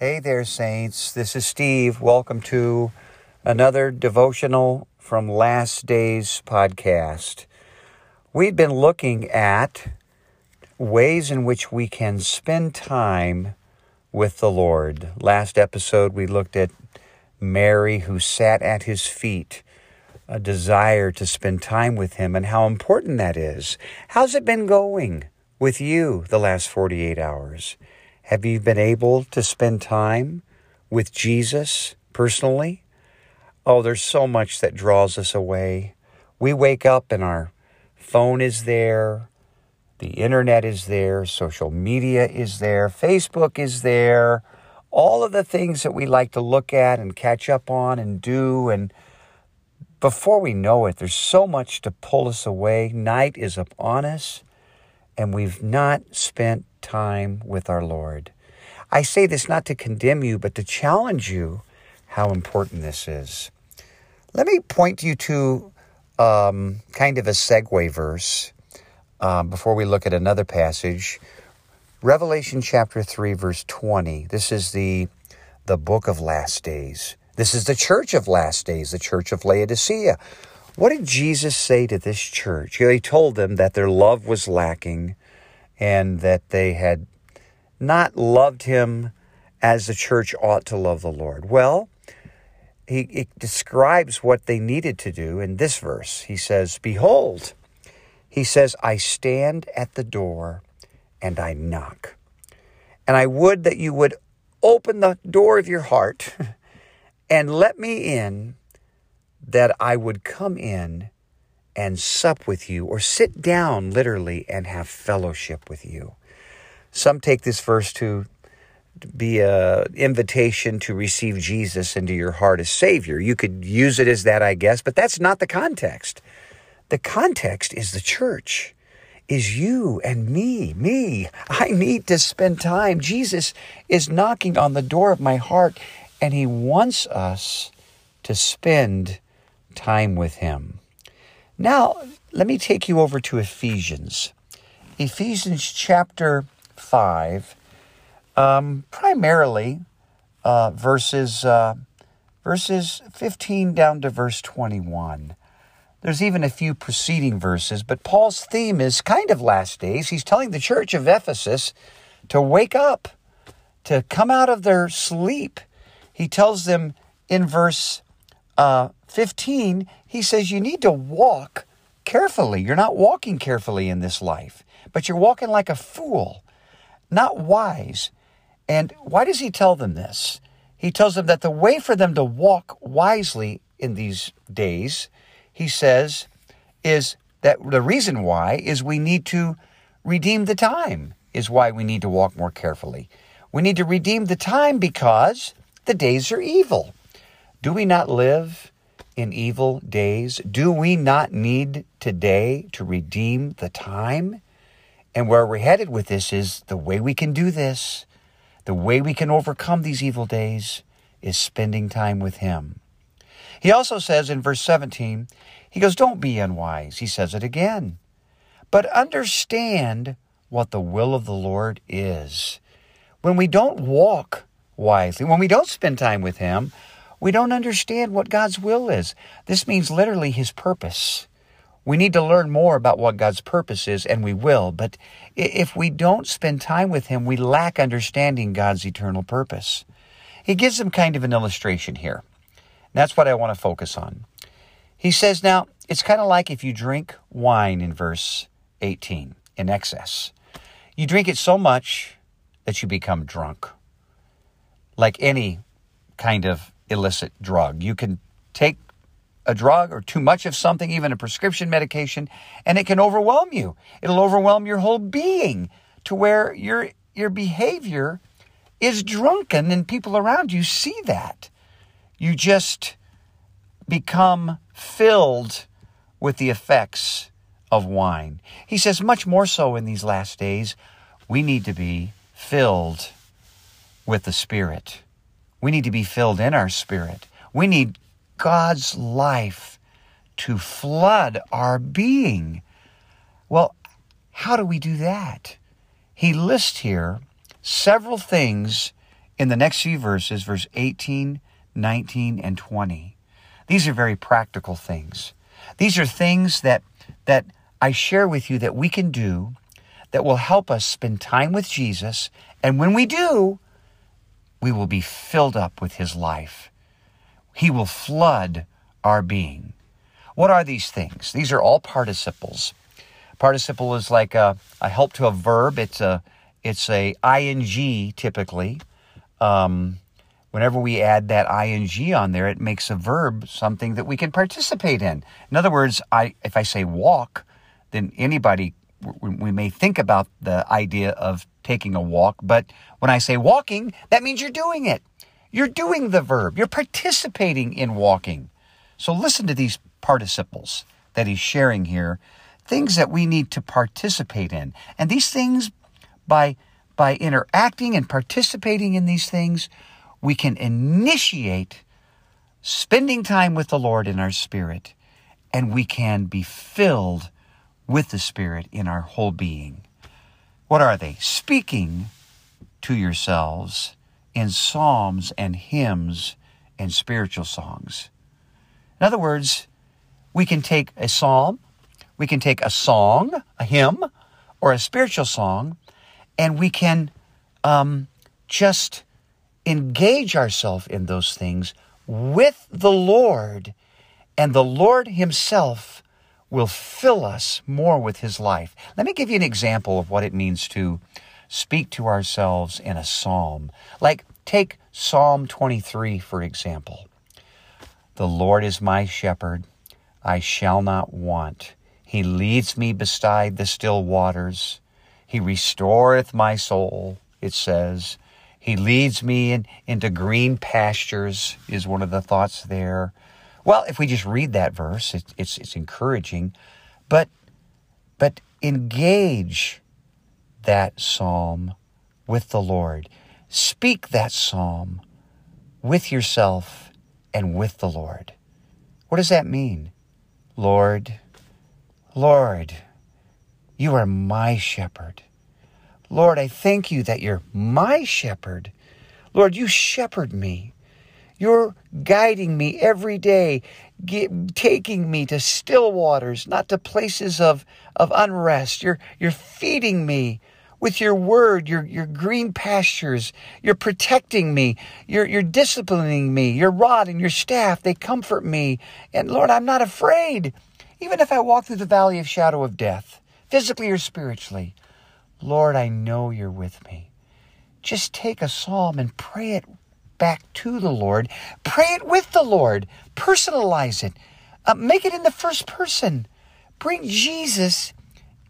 Hey there, Saints. This is Steve. Welcome to another devotional from Last Days podcast. We've been looking at ways in which we can spend time with the Lord. Last episode, we looked at Mary who sat at his feet, a desire to spend time with him, and how important that is. How's it been going with you the last 48 hours? Have you been able to spend time with Jesus personally? Oh, there's so much that draws us away. We wake up and our phone is there, the internet is there, social media is there, Facebook is there, all of the things that we like to look at and catch up on and do. And before we know it, there's so much to pull us away. Night is upon us, and we've not spent time with our Lord. I say this not to condemn you, but to challenge you how important this is. Let me point you to um, kind of a segue verse um, before we look at another passage. Revelation chapter 3, verse 20. This is the, the book of last days. This is the church of last days, the church of Laodicea. What did Jesus say to this church? He told them that their love was lacking and that they had not loved him as the church ought to love the Lord. Well, he, describes what they needed to do in this verse. He says, Behold, he says, I stand at the door and I knock. And I would that you would open the door of your heart and let me in, that I would come in and sup with you, or sit down literally and have fellowship with you. Some take this verse to be a invitation to receive Jesus into your heart as Savior. You could use it as that, I guess, but that's not the context. The context is the church, is you and me, me. I need to spend time. Jesus is knocking on the door of my heart, and He wants us to spend time with Him. Now, let me take you over to Ephesians. Ephesians chapter 5, um, primarily uh, verses, uh, verses 15 down to verse 21. There's even a few preceding verses, but Paul's theme is kind of last days. He's telling the church of Ephesus to wake up, to come out of their sleep. He tells them in verse uh, 15, he says, You need to walk carefully. You're not walking carefully in this life, but you're walking like a fool not wise. And why does he tell them this? He tells them that the way for them to walk wisely in these days, he says, is that the reason why is we need to redeem the time, is why we need to walk more carefully. We need to redeem the time because the days are evil. Do we not live in evil days? Do we not need today to redeem the time? And where we're headed with this is the way we can do this, the way we can overcome these evil days is spending time with Him. He also says in verse 17, he goes, Don't be unwise. He says it again. But understand what the will of the Lord is. When we don't walk wisely, when we don't spend time with Him, we don't understand what God's will is. This means literally His purpose. We need to learn more about what God's purpose is, and we will. But if we don't spend time with Him, we lack understanding God's eternal purpose. He gives them kind of an illustration here. That's what I want to focus on. He says, now, it's kind of like if you drink wine in verse 18 in excess. You drink it so much that you become drunk. Like any kind of illicit drug. You can take a drug or too much of something, even a prescription medication, and it can overwhelm you. It'll overwhelm your whole being to where your your behavior is drunken and people around you see that. You just become filled with the effects of wine. He says much more so in these last days, we need to be filled with the Spirit. We need to be filled in our spirit. We need God's life to flood our being. Well, how do we do that? He lists here several things in the next few verses, verse 18, 19, and 20. These are very practical things. These are things that, that I share with you that we can do that will help us spend time with Jesus. And when we do, we will be filled up with his life. He will flood our being. What are these things? These are all participles. Participle is like a, a help to a verb. It's a it's a ing typically. Um, whenever we add that ing on there, it makes a verb something that we can participate in. In other words, I if I say walk, then anybody we may think about the idea of taking a walk, but when I say walking, that means you're doing it. You're doing the verb. You're participating in walking. So listen to these participles that he's sharing here, things that we need to participate in. And these things by by interacting and participating in these things, we can initiate spending time with the Lord in our spirit, and we can be filled with the Spirit in our whole being. What are they? Speaking to yourselves in psalms and hymns and spiritual songs. In other words, we can take a psalm, we can take a song, a hymn, or a spiritual song, and we can um, just engage ourselves in those things with the Lord, and the Lord Himself will fill us more with His life. Let me give you an example of what it means to speak to ourselves in a psalm. Like, take Psalm 23, for example. The Lord is my shepherd, I shall not want. He leads me beside the still waters. He restoreth my soul, it says. He leads me in, into green pastures, is one of the thoughts there. Well, if we just read that verse, it, it's, it's encouraging, but, but engage that psalm with the Lord. Speak that psalm with yourself and with the Lord. What does that mean? Lord, Lord, you are my shepherd. Lord, I thank you that you're my shepherd. Lord, you shepherd me. You're guiding me every day, get, taking me to still waters, not to places of, of unrest. You're, you're feeding me with your word, your, your green pastures. You're protecting me. You're, you're disciplining me. Your rod and your staff, they comfort me. And Lord, I'm not afraid. Even if I walk through the valley of shadow of death, physically or spiritually, Lord, I know you're with me. Just take a psalm and pray it back to the Lord. Pray it with the Lord. Personalize it. Uh, make it in the first person. Bring Jesus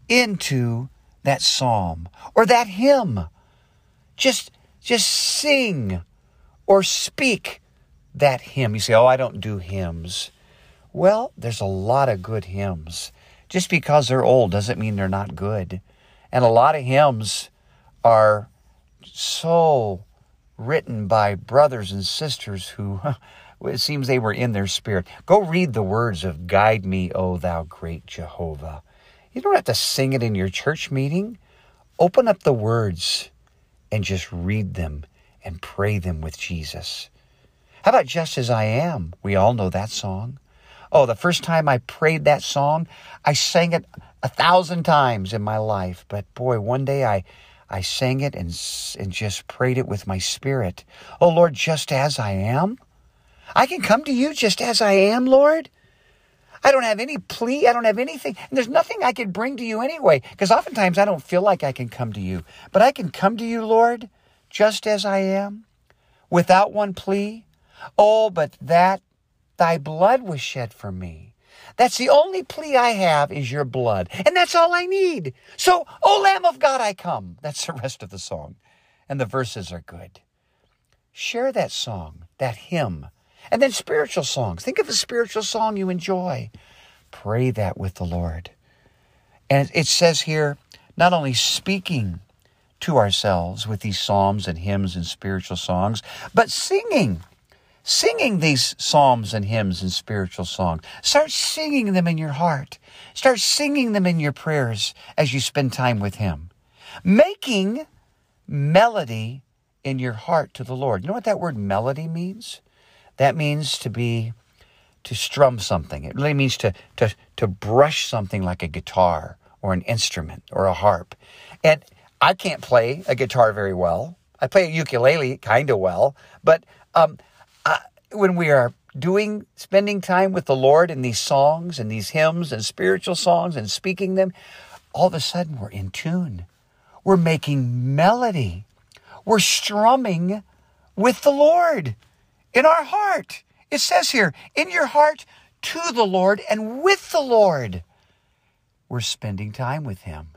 into that psalm or that hymn. Just, just sing or speak that hymn. You say, Oh, I don't do hymns. Well, there's a lot of good hymns. Just because they're old doesn't mean they're not good. And a lot of hymns are so written by brothers and sisters who it seems they were in their spirit. Go read the words of Guide Me, O Thou Great Jehovah. You don't have to sing it in your church meeting. Open up the words and just read them and pray them with Jesus. How about Just As I Am? We all know that song. Oh, the first time I prayed that song, I sang it a thousand times in my life. But boy, one day I, I sang it and, and just prayed it with my spirit. Oh Lord, just as I am. I can come to you just as I am, Lord. I don't have any plea. I don't have anything. And there's nothing I could bring to you anyway, because oftentimes I don't feel like I can come to you. But I can come to you, Lord, just as I am, without one plea. Oh, but that Thy blood was shed for me. That's the only plea I have is your blood. And that's all I need. So, O Lamb of God, I come. That's the rest of the song. And the verses are good. Share that song, that hymn, and then spiritual songs. Think of a spiritual song you enjoy. Pray that with the Lord. And it says here, not only speaking to ourselves with these psalms and hymns and spiritual songs, but singing singing these psalms and hymns and spiritual songs. Start singing them in your heart. Start singing them in your prayers as you spend time with Him. Making melody in your heart to the Lord. You know what that word melody means? That means to be to strum something. It really means to to to brush something like a guitar or an instrument or a harp. And I can't play a guitar very well. I play a ukulele kind of well, but um, when we are doing spending time with the Lord in these songs and these hymns and spiritual songs and speaking them, all of a sudden we're in tune. We're making melody. We're strumming with the Lord in our heart. It says here, in your heart to the Lord and with the Lord. We're spending time with Him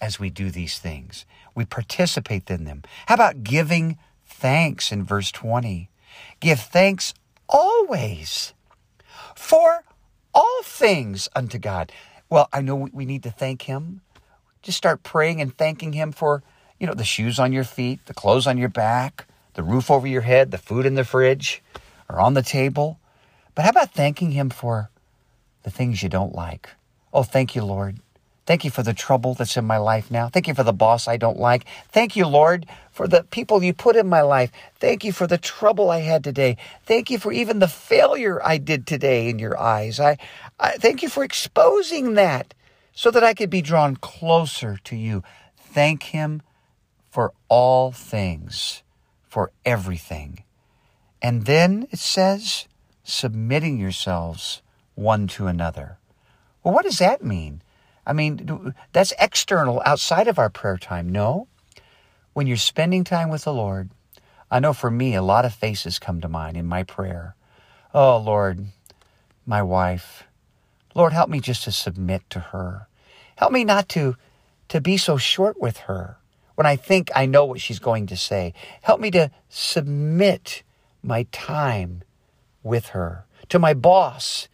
as we do these things. We participate in them. How about giving thanks in verse 20? Give thanks always for all things unto God. Well, I know we need to thank Him. Just start praying and thanking Him for, you know, the shoes on your feet, the clothes on your back, the roof over your head, the food in the fridge or on the table. But how about thanking Him for the things you don't like? Oh, thank you, Lord. Thank you for the trouble that's in my life now. Thank you for the boss I don't like. Thank you, Lord, for the people you put in my life. Thank you for the trouble I had today. Thank you for even the failure I did today in your eyes. I, I thank you for exposing that so that I could be drawn closer to you. Thank him for all things, for everything. And then it says, submitting yourselves one to another. Well, what does that mean? I mean, that's external outside of our prayer time. No. When you're spending time with the Lord, I know for me, a lot of faces come to mind in my prayer. Oh, Lord, my wife. Lord, help me just to submit to her. Help me not to, to be so short with her when I think I know what she's going to say. Help me to submit my time with her, to my boss,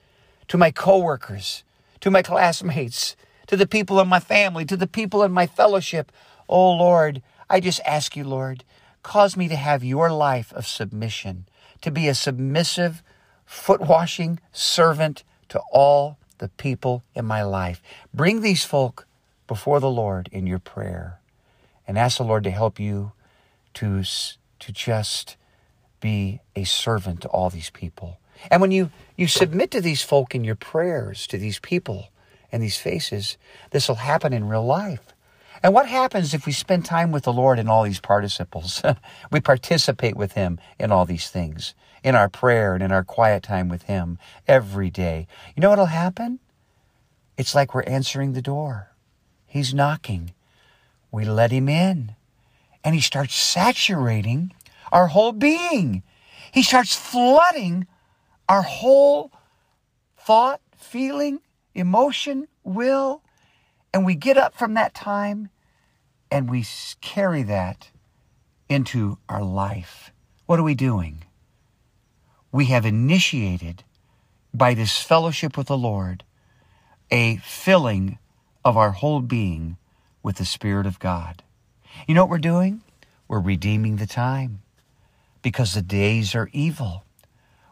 to my coworkers, to my classmates, to the people in my family, to the people in my fellowship. Oh Lord, I just ask you, Lord, cause me to have your life of submission, to be a submissive, foot washing servant to all the people in my life. Bring these folk before the Lord in your prayer and ask the Lord to help you to, to just be a servant to all these people. And when you, you submit to these folk in your prayers, to these people, and these faces, this will happen in real life. And what happens if we spend time with the Lord in all these participles? we participate with Him in all these things, in our prayer and in our quiet time with Him every day. You know what'll happen? It's like we're answering the door. He's knocking. We let Him in. And He starts saturating our whole being. He starts flooding our whole thought, feeling, emotion, will, and we get up from that time and we carry that into our life. What are we doing? We have initiated by this fellowship with the Lord a filling of our whole being with the Spirit of God. You know what we're doing? We're redeeming the time because the days are evil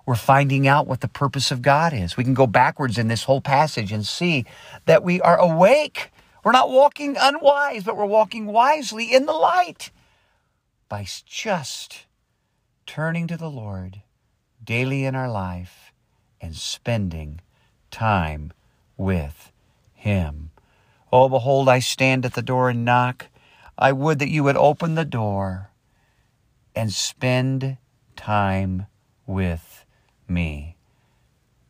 we're finding out what the purpose of God is. We can go backwards in this whole passage and see that we are awake. We're not walking unwise, but we're walking wisely in the light by just turning to the Lord daily in our life and spending time with Him. Oh, behold, I stand at the door and knock. I would that you would open the door and spend time with me.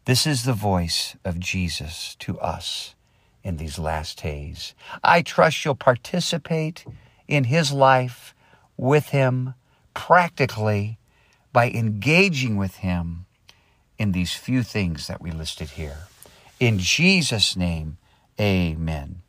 This is the voice of Jesus to us in these last days. I trust you'll participate in his life with him practically by engaging with him in these few things that we listed here. In Jesus' name, amen.